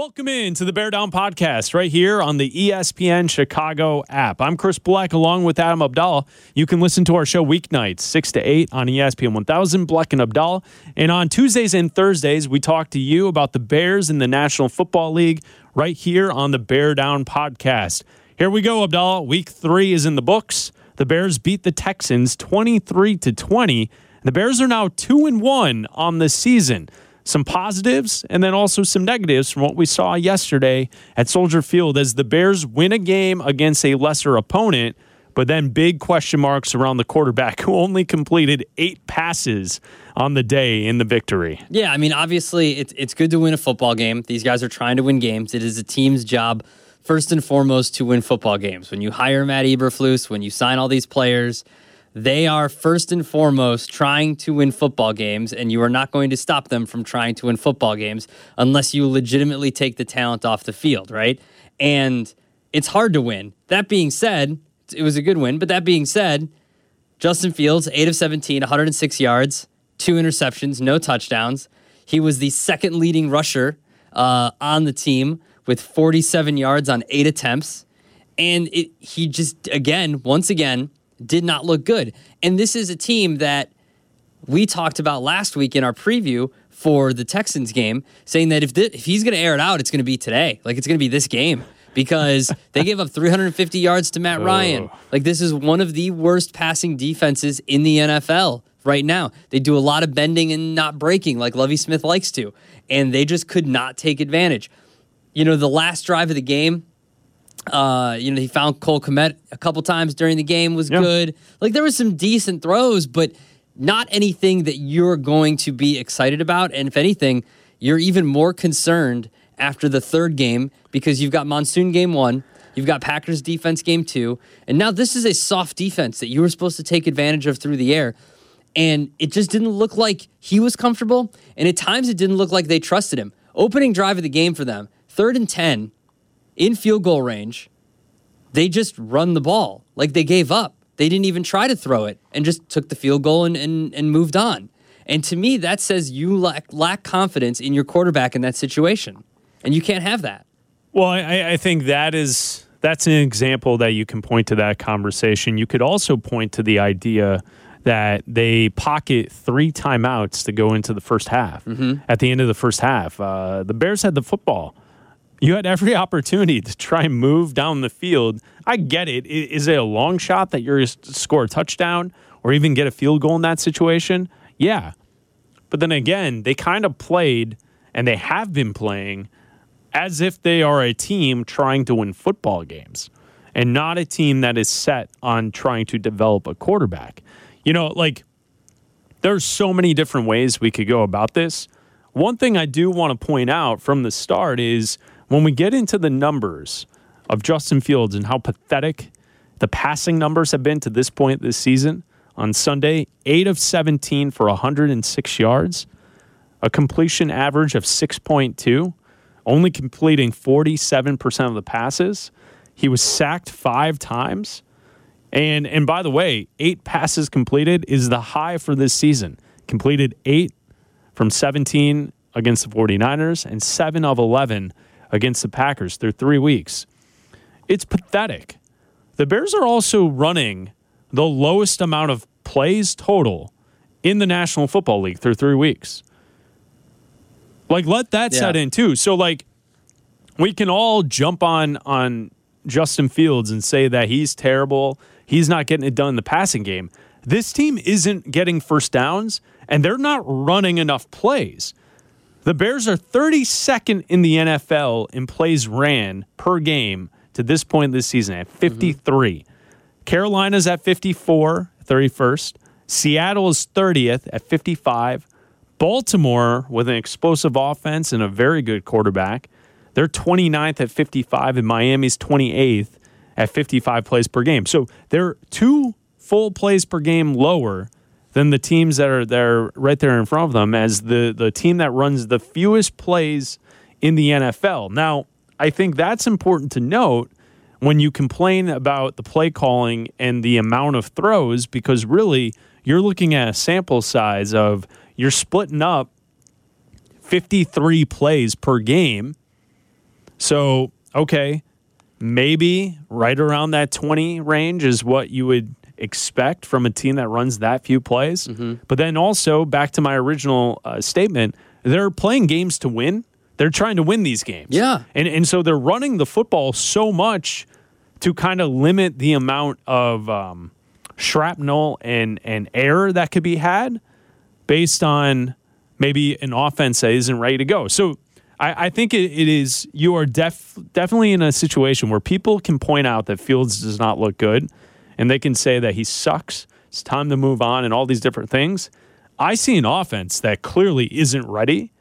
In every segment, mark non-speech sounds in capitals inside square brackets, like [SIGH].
Welcome in to the Bear Down Podcast right here on the ESPN Chicago app. I'm Chris Black along with Adam Abdallah. You can listen to our show weeknights, 6 to 8 on ESPN 1000, Black and Abdallah. And on Tuesdays and Thursdays, we talk to you about the Bears in the National Football League right here on the Bear Down Podcast. Here we go, Abdallah. Week three is in the books. The Bears beat the Texans 23 to 20. The Bears are now 2 and 1 on the season some positives and then also some negatives from what we saw yesterday at Soldier Field as the Bears win a game against a lesser opponent, but then big question marks around the quarterback [LAUGHS] who only completed eight passes on the day in the victory. Yeah, I mean, obviously, it's it's good to win a football game. These guys are trying to win games. It is a team's job, first and foremost, to win football games. When you hire Matt Eberflus, when you sign all these players, they are first and foremost trying to win football games, and you are not going to stop them from trying to win football games unless you legitimately take the talent off the field, right? And it's hard to win. That being said, it was a good win, but that being said, Justin Fields, 8 of 17, 106 yards, two interceptions, no touchdowns. He was the second leading rusher uh, on the team with 47 yards on eight attempts. And it, he just, again, once again, did not look good. And this is a team that we talked about last week in our preview for the Texans game, saying that if, thi- if he's going to air it out, it's going to be today. Like it's going to be this game because [LAUGHS] they gave up 350 yards to Matt Ryan. Like this is one of the worst passing defenses in the NFL right now. They do a lot of bending and not breaking like Lovie Smith likes to, and they just could not take advantage. You know, the last drive of the game, uh, you know, he found Cole Kmet a couple times during the game was Yeah. good. Like there was some decent throws, but not anything that you're going to be excited about. And if anything, you're even more concerned after the third game because you've got Monsoon game one, you've got Packers defense game two, and now this is a soft defense that you were supposed to take advantage of through the air. And it just didn't look like he was comfortable. And at times it didn't look like they trusted him. Opening drive of the game for them, third and 10 in field goal range, they just run the ball. Like they gave up. They didn't even try to throw it and just took the field goal and, and, and moved on. And to me, that says you lack, lack confidence in your quarterback in that situation. And you can't have that. Well, I, I think that is that's an example that you can point to that conversation. You could also point to the idea that they pocket three timeouts to go into the first half. At the end of the first half, uh, the Bears had the football. You had every [LAUGHS] opportunity to try and move down the field. I get it. Is it a long shot that you're to score a touchdown or even get a field goal in that situation? Yeah. But then again, they kind of played and they have been playing as if they are a team trying to win football games and not a team that is set on trying to develop a quarterback. You know, like there's so many different ways we could go about this. One thing I do want to point out from the start is when we get into the numbers of Justin Fields and how pathetic the passing numbers have been to this point this season. On Sunday, 8 of 17 for 106 yards, a completion average of 6.2, only completing 47% of the passes. He was sacked 5 times. And and by the way, 8 passes completed is the high for this season. Completed 8 from 17 against the 49ers and 7 of 11 against the Packers through 3 weeks. It's pathetic. The Bears are also running the lowest amount of plays total in the National Football League through 3 weeks. Like let that set in too. So like we can all jump on on Justin Fields and say that he's terrible. He's not getting it done in the passing game. This team isn't getting first downs and they're not running enough plays. The Bears are 32nd in the NFL in plays ran per game to this point this season at mm-hmm. 53. Carolina's at 54, 31st. Seattle is 30th at 55. Baltimore, with an explosive offense and a very good quarterback, they're 29th at 55, and Miami's 28th at 55 plays per game. So they're two full plays per game lower than the teams that are there right there in front of them as the, the team that runs the fewest plays in the NFL. Now, I think that's important to note when you complain about the play calling and the amount of throws because really you're looking at a sample size of you're splitting up 53 plays per game So, okay, maybe right around that 20 range is what you would expect from a team that runs that few plays. Mm-hmm. But then also, back to my original uh, statement, they're playing games to win. They're trying to win these games. Yeah. And, and so they're running the football so much to kind of limit the amount of um, shrapnel and, and air that could be had based on maybe an offense that isn't ready to go. So I, I think it, it is you are def, definitely in a situation where people can point out that Fields does not look good and they can say that he sucks. It's time to move on and all these different things. I see an offense that clearly isn't ready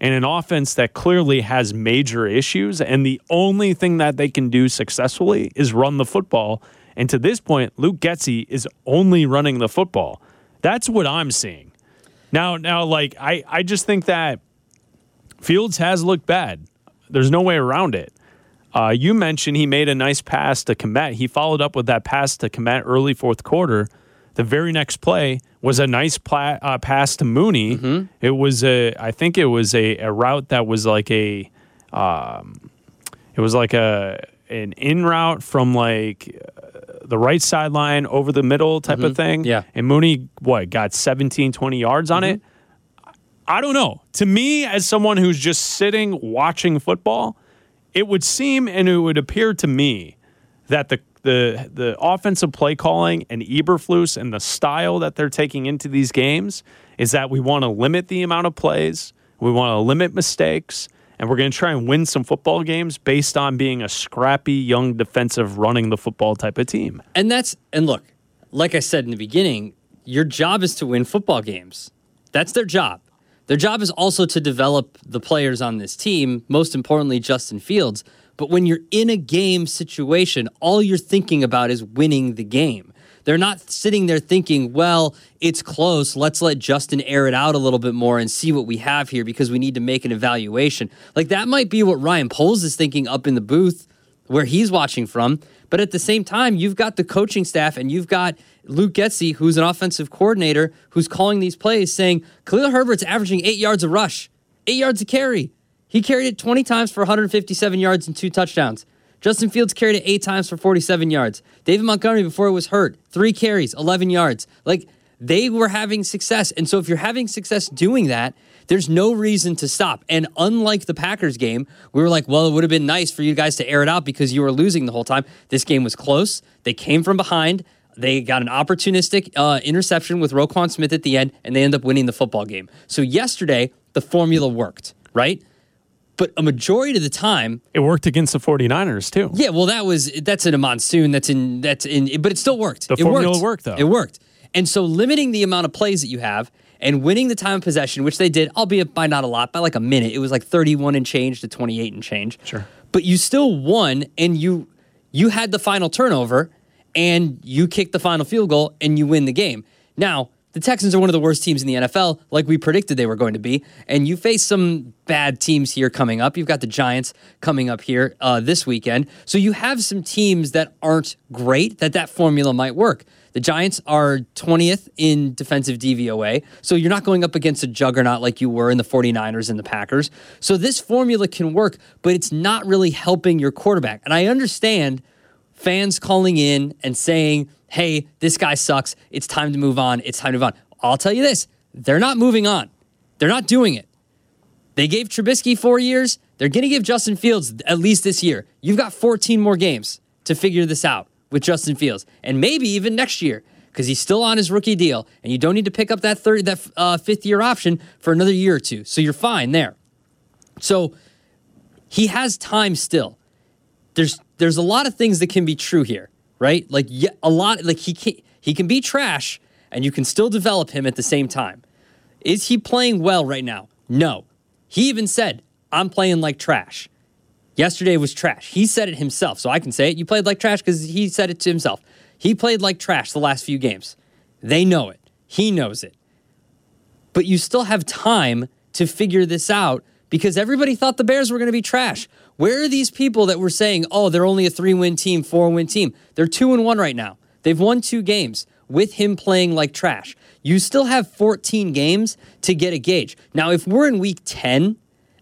and an offense that clearly has major issues. And the only thing that they can do successfully is run the football. And to this point, Luke Getsy is only running the football. That's what I'm seeing. Now, now, like I, I just think that Fields has looked bad. There's no way around it. Uh, you mentioned he made a nice pass to Kmet. He followed up with that pass to Kmet early fourth quarter. The very next play was a nice pla- uh, pass to Mooney. It was a, I think it was a, a route that was like a, um, it was like a an in route from like uh, the right sideline over the middle type of thing. Yeah. And Mooney, what, got 17, 20 yards on it? I don't know. To me, as someone who's just sitting watching football, it would seem and it would appear to me that the the the offensive play calling and Eberflus and the style that they're taking into these games is that we want to limit the amount of plays, we want to limit mistakes, and we're going to try and win some football games based on being a scrappy young defensive running the football type of team. And that's and look, like I said in the beginning, your job is to win football games. That's their job. Their job is also to develop the players on this team, most importantly Justin Fields. But when you're in a game situation, all you're thinking about is winning the game. They're not sitting there thinking, well, it's close. Let's let Justin air it out a little bit more and see what we have here because we need to make an evaluation. Like that might be what Ryan Poles is thinking up in the booth where he's watching from. But at the same time, you've got the coaching staff and you've got Luke Getsy, who's an offensive coordinator, who's calling these plays saying, Khalil Herbert's averaging eight yards a rush, eight yards a carry. He carried it 20 times for 157 yards and two touchdowns. Justin Fields carried it eight times for 47 yards. David Montgomery, before it was hurt, three carries, 11 yards. Like they were having success. And so if you're having success doing that, there's no reason to stop. And unlike the Packers game, we were like, well, it would have been nice for you guys to air it out because you were losing the whole time. This game was close. They came from behind. They got an opportunistic uh, interception with Roquan Smith at the end, and they end up winning the football game. So yesterday, the formula worked, right? But a majority of the time, It worked against the 49ers too. yeah, well, that was that's in a monsoon. That's in that's in, but it still worked. The it formula worked. worked, though. It worked. And so, limiting the amount of plays that you have and winning the time of possession, which they did, albeit by not a lot, by like a minute. It was like thirty-one and change to twenty-eight and change. Sure. But you still won, and you you had the final turnover, and you kicked the final field goal, and you win the game. Now. The Texans are one of the worst teams in the NFL, like we predicted they were going to be. And you face some bad teams here coming up. You've got the Giants coming up here uh, this weekend. So you have some teams that aren't great that that formula might work. The Giants are 20th in defensive DVOA. So you're not going up against a juggernaut like you were in the 49ers and the Packers. So this formula can work, but it's not really helping your quarterback. And I understand fans calling in and saying, hey, this guy sucks. It's time to move on. It's time to move on. I'll tell you this they're not moving on, they're not doing it. They gave Trubisky four years. They're going to give Justin Fields at least this year. You've got 14 more games to figure this out with Justin Fields, and maybe even next year because he's still on his rookie deal, and you don't need to pick up that third, that uh, fifth year option for another year or two. So you're fine there. So he has time still. There's there's a lot of things that can be true here, right? Like yeah, a lot like he can he can be trash and you can still develop him at the same time. Is he playing well right now? No. He even said, "I'm playing like trash." Yesterday was trash. He said it himself, so I can say it. You played like trash because he said it to himself. He played like trash the last few games. They know it. He knows it. But you still have time to figure this out because everybody thought the Bears were going to be trash. Where are these people that were saying, "Oh, they're only a 3-win team, 4-win team." They're 2 and 1 right now. They've won 2 games with him playing like trash. You still have 14 games to get a gauge. Now, if we're in week 10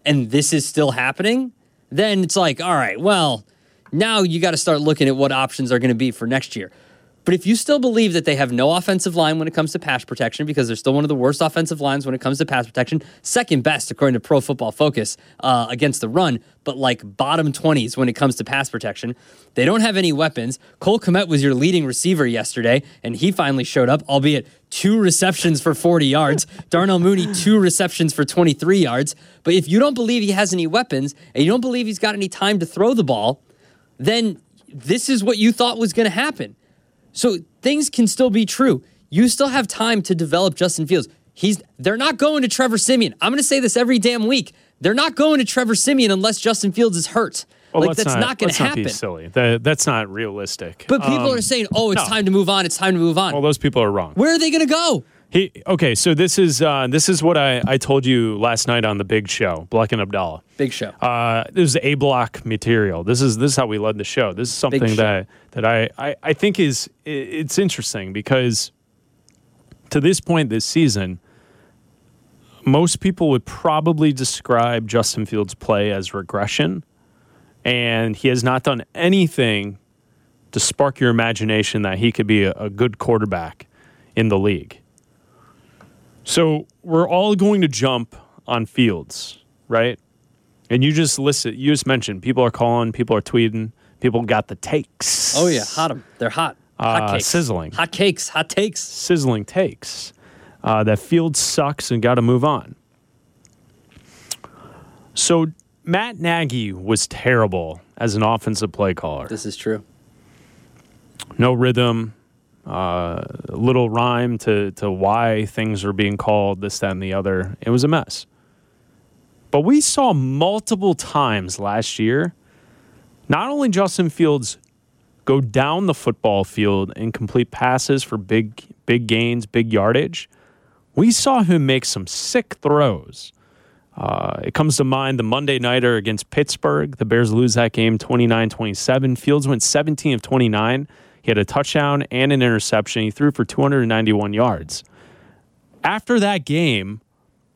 and this is still happening, then it's like, all right, well, now you got to start looking at what options are going to be for next year. But if you still believe that they have no offensive line when it comes to pass protection, because they're still one of the worst offensive lines when it comes to pass protection, second best according to Pro Football Focus uh, against the run, but like bottom 20s when it comes to pass protection, they don't have any weapons. Cole Kmet was your leading receiver yesterday, and he finally showed up, albeit two receptions for 40 yards. [LAUGHS] Darnell Mooney, two receptions for 23 yards. But if you don't believe he has any weapons and you don't believe he's got any time to throw the ball, then this is what you thought was going to happen. So things can still be true. You still have time to develop Justin Fields. He's they're not going to Trevor Siemian. I'm going to say this every damn week. They're not going to Trevor Siemian unless Justin Fields is hurt. Well, like that's not, going let's to not be happen. silly. That, that's not realistic. But people Um, are saying, "Oh, it's no. time to move on. It's time to move on." Well, those people are wrong. Where are they going to go? He okay. So this is uh, this is what I, I told you last night on the Big Show, Black and Abdallah. Big show. Uh, this is A block material. This is this is how we led the show. This is something that that I, I I think is it's interesting because to this point this season, most people would probably describe Justin Fields' play as regression, and he has not done anything to spark your imagination that he could be a, a good quarterback in the league. So we're all going to jump on Fields, right? And you just listed, you just mentioned people are calling, people are tweeting, people got the takes. oh yeah, hot them. They're hot. Hot Uh, cakes. sizzling. Hot cakes. Hot takes. sizzling takes uh, that field sucks and got to move on. So Matt Nagy was terrible as an offensive play caller. This is true. No rhythm, uh, little rhyme to to why things are being called this, that, and the other. It was a mess. But we saw multiple times last year, not only Justin Fields go down the football field and complete passes for big big gains, big yardage. We saw him make some sick throws. Uh, it comes to mind the Monday Nighter against Pittsburgh. The Bears lose that game 29 27. Fields went 17 of 29. He had a touchdown and an interception. He threw for 291 yards. After that game,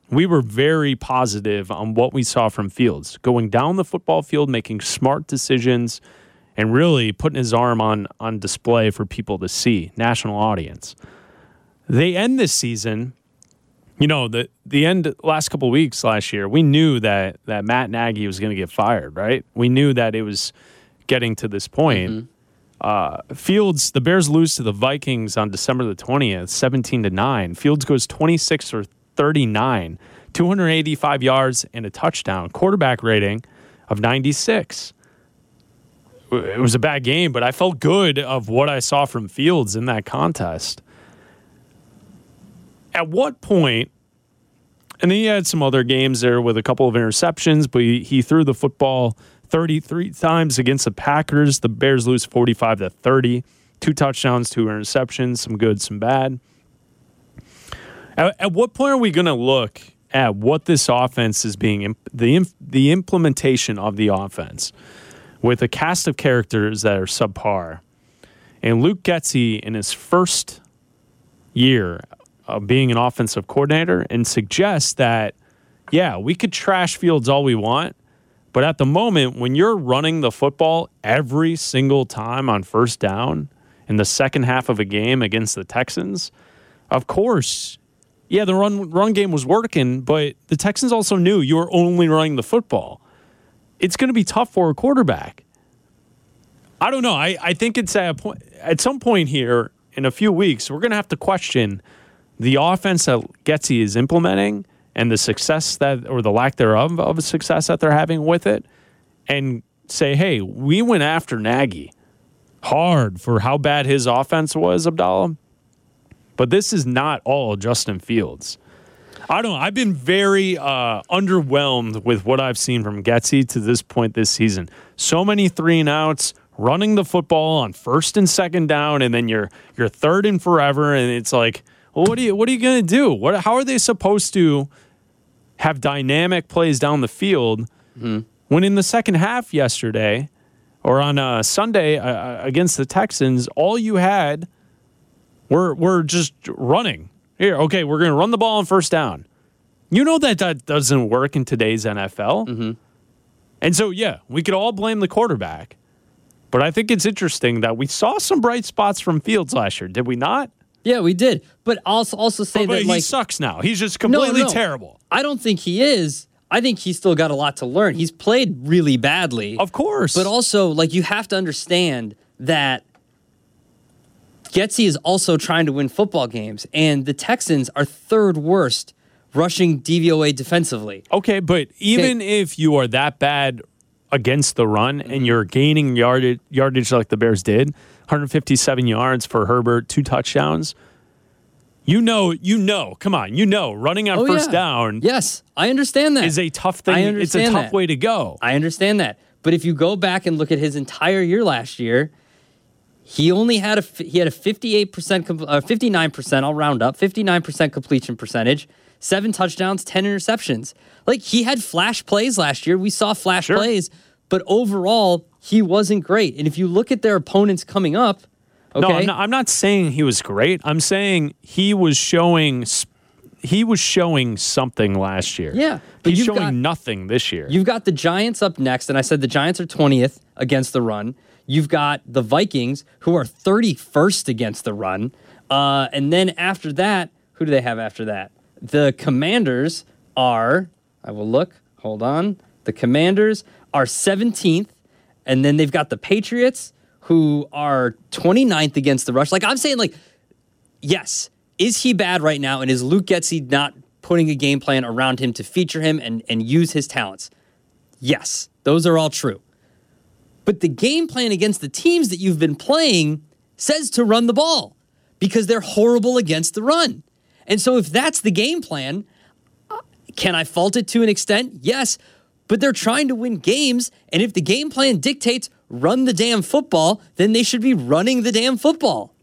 we were very positive on what we saw from Fields going down the football field, making smart decisions, and really putting his arm on, on display for people to see, national audience. They end this season you know the the end last couple weeks last year we knew that that Matt Nagy was going to get fired right we knew that it was getting to this point mm-hmm. Uh, Fields the Bears lose to the Vikings on December the 20th 17 to 9 Fields goes 26 or 39 285 yards and a touchdown. Quarterback rating of 96 it was a bad game but I felt good of what I saw from Fields in that contest. At what point and then he had some other games there with a couple of interceptions, but he, he threw the football 33 times against the Packers. The Bears lose 45 to 30. Two touchdowns, two interceptions, some good, some bad. At, at what point are we going to look at what this offense is being the the implementation of the offense with a cast of characters that are subpar? And Luke Getsy in his first year of being an offensive coordinator and suggests that, yeah, we could trash Fields all we want, but at the moment, when you're running the football every single time on first down in the second half of a game against the Texans, of course, yeah, the run run game was working, but the Texans also knew you were only running the football. It's going to be tough for a quarterback. I don't know. I, I think it's at point at some point here in a few weeks, we're going to have to question the offense that Getsy is implementing and the success that or the lack thereof of success that they're having with it, and say, hey, we went after Nagy hard for how bad his offense was, Abdallah. But this is not all Justin Fields. I don't. I've been very uh, underwhelmed with what I've seen from Getsy to this point this season. So many three and outs, running the football on first and second down, and then you're you're third and forever, and it's like, well, what are you what are you gonna do? What how are they supposed to have dynamic plays down the field when in the second half yesterday or on uh, Sunday uh, against the Texans, all you had were were just running. Here, okay, we're going to run the ball on first down. You know that that doesn't work in today's NFL. And so, yeah, we could all blame the quarterback. But I think it's interesting that we saw some bright spots from Fields last year, did we not? Yeah, we did. But also also say But that he like sucks now. He's just completely no. terrible. I don't think he is. I think he's still got a lot to learn. He's played really badly. Of course. But also, like, you have to understand that Getsy is also trying to win football games, and the Texans are third worst rushing DVOA defensively. Okay, but even if you are that bad against the run and mm-hmm. you're gaining yardage, yardage like the Bears did, 157 yards for Herbert, two touchdowns. You know, you know, come on, you know, running on Oh, first yeah. down Yes, I understand that. is a tough thing. I It's a tough that. way to go. I understand that. But if you go back and look at his entire year last year, he only had a he had a 58% uh, 59%, I'll round up, 59% completion percentage, 7 touchdowns, 10 interceptions. Like he had flash plays last year. We saw flash Sure. plays, but overall he wasn't great. And if you look at their opponents coming up, okay? No, I'm not, I'm not saying he was great. I'm saying he was showing he was showing something last year. Yeah, but he's showing got- nothing this year. You've got the Giants up next, and I said the Giants are 20th against the run. You've got the Vikings, who are 31st against the run. Uh, and then after that, who do they have after that? The Commanders are, I will look, hold on. The Commanders are 17th, and then they've got the Patriots, who are 29th against the rush. Like I'm saying, like, yes, is he bad right now? And is Luke Getsy not putting a game plan around him to feature him and, and use his talents? Yes, those are all true. But the game plan against the teams that you've been playing says to run the ball because they're horrible against the run. And so if that's the game plan, uh, can I fault it to an extent? Yes. But they're trying to win games. And if the game plan dictates run the damn football, then they should be running the damn football.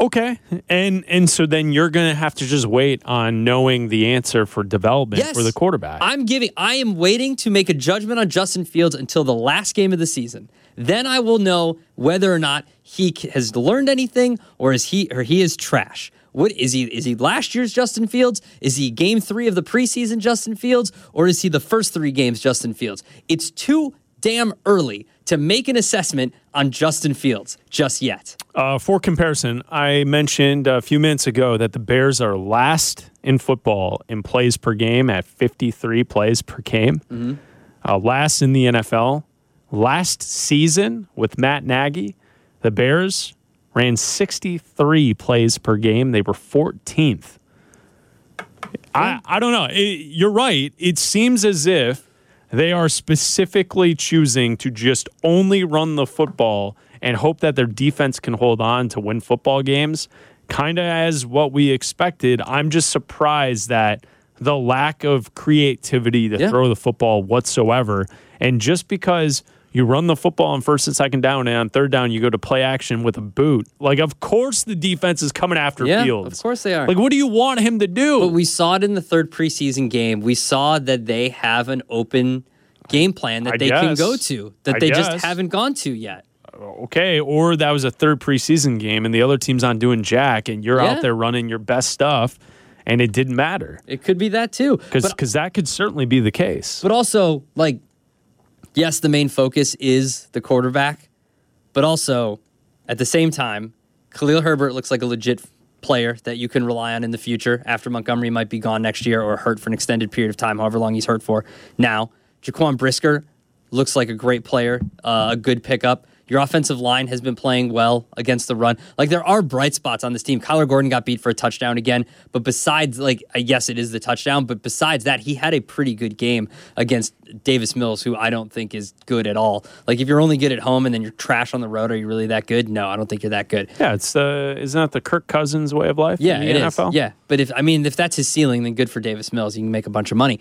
Okay. And and so then you're going to have to just wait on knowing the answer for development Yes. for the quarterback. I'm giving I am waiting to make a judgment on Justin Fields until the last game of the season. Then I will know whether or not he has learned anything or is he or he is trash. What is he is he last year's Justin Fields? Is he game 3 of the preseason Justin Fields or is he the first 3 games Justin Fields? It's too damn early to make an assessment on Justin Fields just yet. Uh, for comparison, I mentioned a few minutes ago that the Bears are last in football in plays per game at 53 plays per game. Uh, last in the NFL. Last season with Matt Nagy, the Bears ran 63 plays per game. They were 14th. I, I don't know. It, you're right. It seems as if they are specifically choosing to just only run the football and hope that their defense can hold on to win football games, kind of as what we expected. I'm just surprised that the lack of creativity to Yeah. throw the football whatsoever. And just because you run the football on first and second down, and on third down, you go to play action with a boot. Like, of course, the defense is coming after Yeah, Fields. of course they are. Like, what do you want him to do? But we saw it in the third preseason game. We saw that they have an open game plan that I they can go to, that I they guess. just haven't gone to yet. Uh, okay, or that was a third preseason game and the other team's on doing jack and you're Yeah. out there running your best stuff and it didn't matter. It could be that too. Because that could certainly be the case. but also, like, yes, the main focus is the quarterback, but also at the same time, Khalil Herbert looks like a legit player that you can rely on in the future after Montgomery might be gone next year or hurt for an extended period of time, however long he's hurt for. Now, Jaquan Brisker looks like a great player, uh, a good pickup. Your offensive line has been playing well against the run. Like there are bright spots on this team. Kyler Gordon got beat for a touchdown again, but besides, like uh, yes, it is the touchdown, but besides that, he had a pretty good game against Davis Mills, who I don't think is good at all. Like if you're only good at home and then you're trash on the road, are you really that good? No, I don't think you're that good. Yeah, it's the isn't that the Kirk Cousins way of life? Yeah, in the it is. NFL? Yeah, but if I mean if that's his ceiling, then good for Davis Mills. You can make a bunch of money.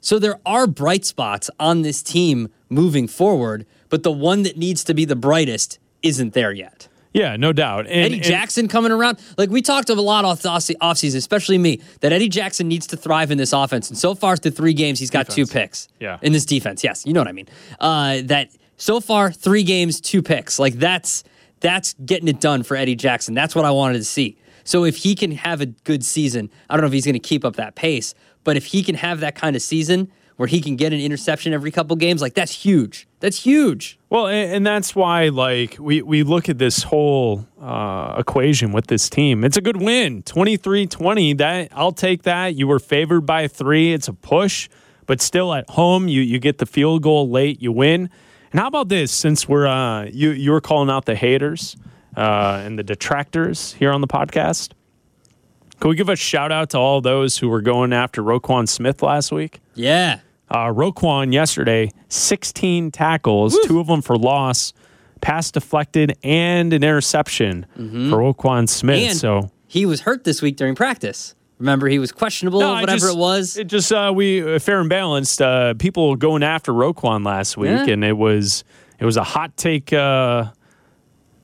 So there are bright spots on this team moving forward, but the one that needs to be the brightest isn't there yet. Yeah, no doubt. And, Eddie and- Jackson coming around. Like we talked of a lot off the off- offseason, especially me, that Eddie Jackson needs to thrive in this offense. And so far through three games, he's got two picks. Yeah. In this defense. Yes, you know what I mean. Uh, that so far, three games, two picks. Like that's that's getting it done for Eddie Jackson. That's what I wanted to see. So if he can have a good season, I don't know if he's going to keep up that pace, but if he can have that kind of season where he can get an interception every couple games, like that's huge. That's huge. Well, and, and that's why, like, we, we look at this whole uh, equation with this team. It's a good win 23 20. That I'll take that. You were favored by three. It's a push, but still at home, you, you get the field goal late, you win. And how about this? Since we're uh, you you were calling out the haters uh, and the detractors here on the podcast, can we give a shout out to all those who were going after Roquan Smith last week? Yeah. Uh, Roquan yesterday, 16 tackles, Woo. two of them for loss, pass deflected, and an interception mm-hmm. for Roquan Smith. And so he was hurt this week during practice. Remember, he was questionable, no, whatever just, it was. It just uh, we uh, fair and balanced. Uh, people going after Roquan last week, yeah. and it was it was a hot take uh,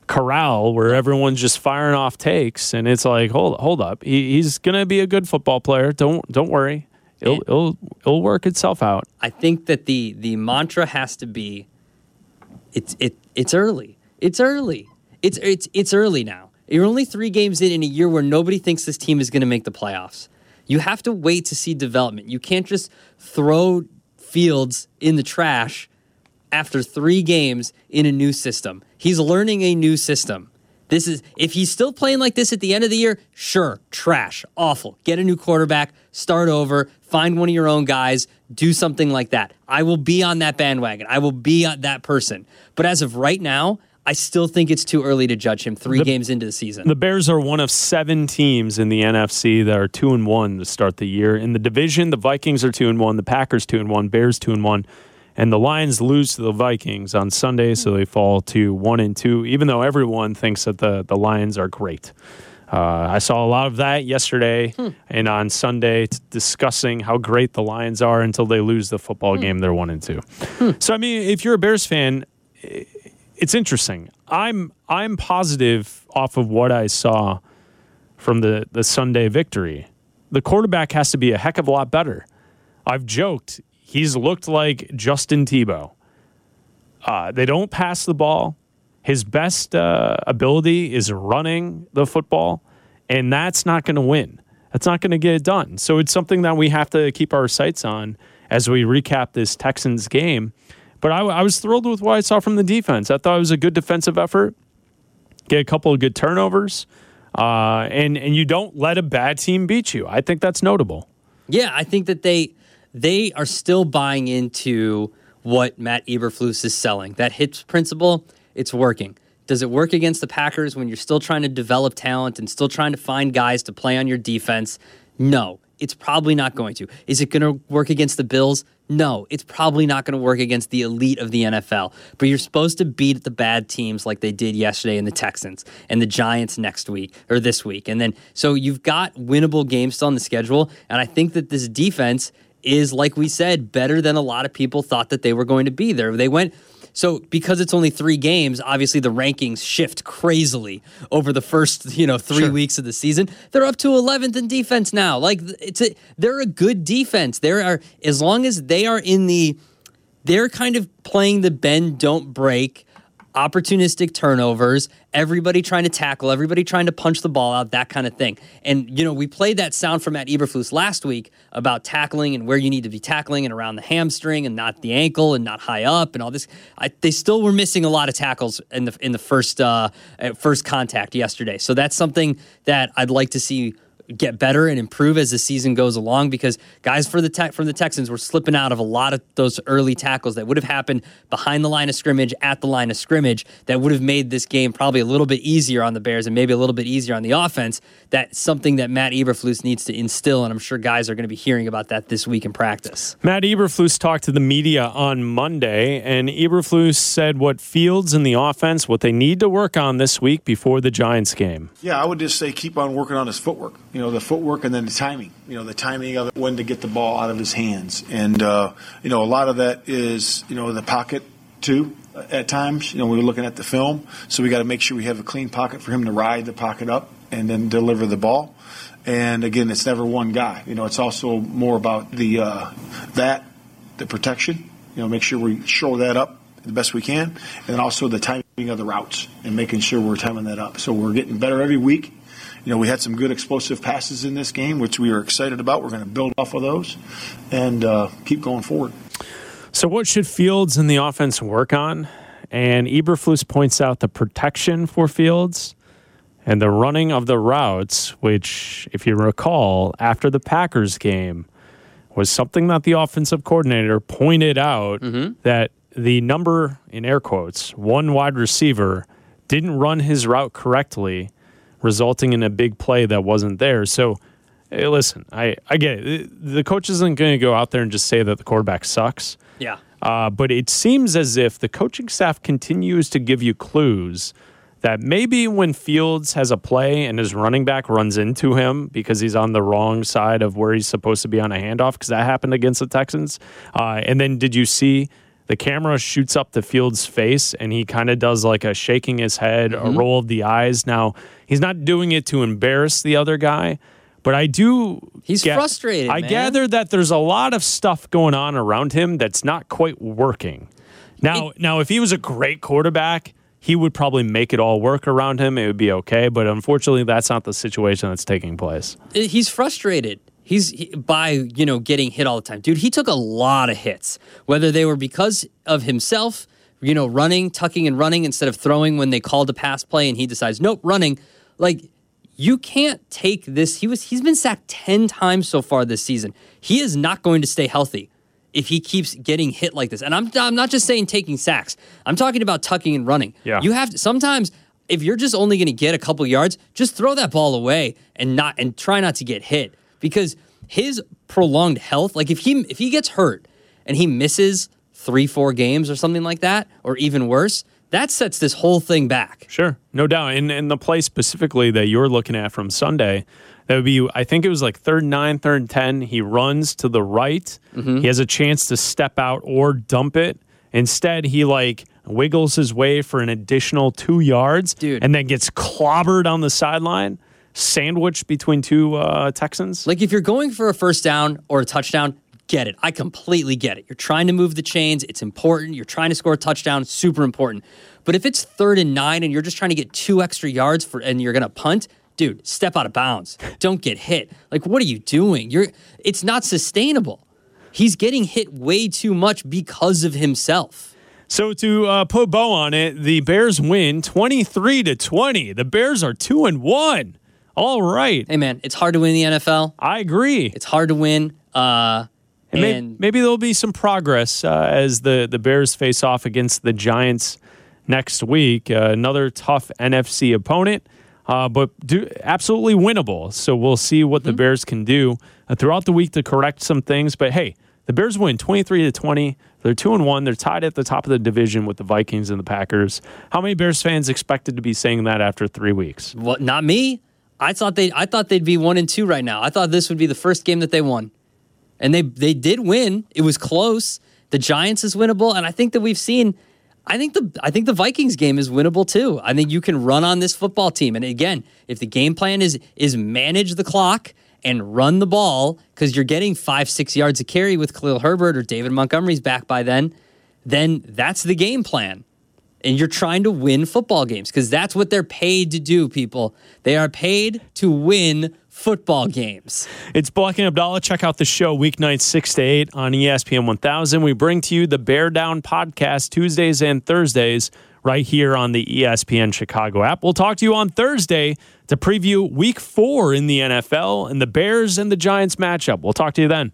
corral where everyone's just firing off takes, and it's like, hold hold up, he, he's gonna be a good football player. Don't don't worry, it'll it'll it'll work itself out. I think that the the mantra has to be, it's it it's early, it's early, it's it's it's early now. You're only three games in in a year where nobody thinks this team is going to make the playoffs. You have to wait to see development. You can't just throw Fields in the trash after three games in a new system. He's learning a new system. This is if he's still playing like this at the end of the year, sure, trash, awful. Get a new quarterback, start over, find one of your own guys, do something like that. I will be on that bandwagon. I will be uh, that person. But as of right now, I still think it's too early to judge him three the, games into the season. The Bears are one of seven teams in the NFC that are two and one to start the year. In the division, the Vikings are two and one, the Packers two and one, Bears two and one, and the Lions lose to the Vikings on Sunday, so they fall to one and two. Even though everyone thinks that the the Lions are great. Uh, I saw a lot of that yesterday hmm. and on Sunday, t- discussing how great the Lions are until they lose the football hmm. game. They're one and two. Hmm. So I mean, if you're a Bears fan, it's interesting. I'm I'm positive off of what I saw from the the Sunday victory. The quarterback has to be a heck of a lot better. I've joked he's looked like Justin Tebow. Uh, they don't pass the ball. His best uh, ability is running the football, and that's not going to win. That's not going to get it done. So it's something that we have to keep our sights on as we recap this Texans game but I, I was thrilled with what I saw from the defense. I thought it was a good defensive effort. Get a couple of good turnovers, uh, and and you don't let a bad team beat you. I think that's notable. Yeah, I think that they they are still buying into what Matt Eberflus is selling. That HITS principle, it's working. Does it work against the Packers when you're still trying to develop talent and still trying to find guys to play on your defense? No, it's probably not going to. Is it going to work against the Bills? No, it's probably not going to work against the elite of the NFL. But you're supposed to beat the bad teams like they did yesterday in the Texans and the Giants next week or this week. And then, so you've got winnable games still on the schedule. And I think that this defense is, like we said, better than a lot of people thought that they were going to be there. They went so because it's only three games, obviously the rankings shift crazily over the first you know three sure. weeks of the season. They're up to 11th in defense now. Like it's a, they're a good defense. There are as long as they are in the they're kind of playing the bend don't break opportunistic turnovers, everybody trying to tackle, everybody trying to punch the ball out, that kind of thing. And, you know, we played that sound from Matt Eberflus last week about tackling and where you need to be tackling and around the hamstring and not the ankle and not high up and all this. I, they still were missing a lot of tackles in the in the first uh, first contact yesterday. So that's something that I'd like to see get better and improve as the season goes along because guys for the tech from the Texans were slipping out of a lot of those early tackles that would have happened behind the line of scrimmage at the line of scrimmage that would have made this game probably a little bit easier on the Bears and maybe a little bit easier on the offense. That's something that Matt Eberflus needs to instill and I'm sure guys are going to be hearing about that this week in practice. Matt Eberflus talked to the media on Monday and Eberflus said what Fields and the offense what they need to work on this week before the Giants game. Yeah, I would just say keep on working on his footwork you know, the footwork and then the timing. You know, the timing of when to get the ball out of his hands, and uh, you know, a lot of that is you know the pocket too. At times, you know, we are looking at the film, so we got to make sure we have a clean pocket for him to ride the pocket up and then deliver the ball. And again, it's never one guy. You know, it's also more about the uh, that the protection. You know, make sure we shore that up the best we can, and also the timing of the routes and making sure we're timing that up. So we're getting better every week you know, we had some good explosive passes in this game, which we are excited about. We're going to build off of those and uh, keep going forward. So, what should Fields and the offense work on? And Eberflus points out the protection for Fields and the running of the routes, which, if you recall, after the Packers game, was something that the offensive coordinator pointed out mm-hmm. that the number, in air quotes, one wide receiver didn't run his route correctly, resulting in a big play that wasn't there. So, hey, listen, I, I get it. The coach isn't going to go out there and just say that the quarterback sucks. Yeah. Uh, but it seems as if the coaching staff continues to give you clues that maybe when Fields has a play and his running back runs into him because he's on the wrong side of where he's supposed to be on a handoff, because that happened against the Texans. Uh, and then did you see the camera shoots up the Fields' face and he kind of does like a shaking his head, mm-hmm. a roll of the eyes. Now, he's not doing it to embarrass the other guy, but I do. He's get, frustrated. I man. gather that there's a lot of stuff going on around him that's not quite working. Now, it, now, if he was a great quarterback, he would probably make it all work around him. It would be okay. But unfortunately, that's not the situation that's taking place. He's frustrated. He's he, by you know getting hit all the time, dude. He took a lot of hits, whether they were because of himself, you know, running, tucking, and running instead of throwing when they called a pass play, and he decides nope, running. Like you can't take this. He was he's been sacked 10 times so far this season. He is not going to stay healthy if he keeps getting hit like this. And I'm I'm not just saying taking sacks. I'm talking about tucking and running. Yeah. You have to sometimes if you're just only going to get a couple yards, just throw that ball away and not and try not to get hit because his prolonged health, like if he if he gets hurt and he misses 3-4 games or something like that or even worse, that sets this whole thing back. Sure, no doubt. And, and the play specifically that you're looking at from Sunday, that would be, I think it was like third nine, third 10. He runs to the right. Mm-hmm. He has a chance to step out or dump it. Instead, he like wiggles his way for an additional two yards Dude. and then gets clobbered on the sideline, sandwiched between two uh, Texans. Like if you're going for a first down or a touchdown, get it. I completely get it. You're trying to move the chains. It's important. You're trying to score a touchdown. Super important. But if it's third and nine and you're just trying to get two extra yards for and you're gonna punt, dude, step out of bounds. Don't get hit. Like, what are you doing? You're it's not sustainable. He's getting hit way too much because of himself. So to uh, put bow on it, the Bears win 23 to 20. The Bears are 2 and 1. All right. Hey man, it's hard to win the NFL. I agree. It's hard to win. Uh and, and maybe, maybe, there'll be some progress uh, as the, the Bears face off against the Giants next week. Uh, another tough NFC opponent, uh, but do, absolutely winnable. So we'll see what mm-hmm. the Bears can do uh, throughout the week to correct some things. But hey, the Bears win 23 to 20. They're 2 and 1. They're tied at the top of the division with the Vikings and the Packers. How many Bears fans expected to be saying that after 3 weeks? Well, not me. I thought they I thought they'd be 1 and 2 right now. I thought this would be the first game that they won and they they did win. It was close. The Giants is winnable, and I think that we've seen. I think the I think the Vikings game is winnable too. I think you can run on this football team, and again, if the game plan is is manage the clock and run the ball because you're getting five six yards of carry with Khalil Herbert or David Montgomery's back by then, then that's the game plan. And you're trying to win football games because that's what they're paid to do, people. They are paid to win football games. It's Black and Abdallah. Check out the show weeknights 6 to 8 on ESPN 1000. We bring to you the Bear Down podcast Tuesdays and Thursdays right here on the ESPN Chicago app. We'll talk to you on Thursday to preview week four in the NFL and the Bears and the Giants matchup. We'll talk to you then.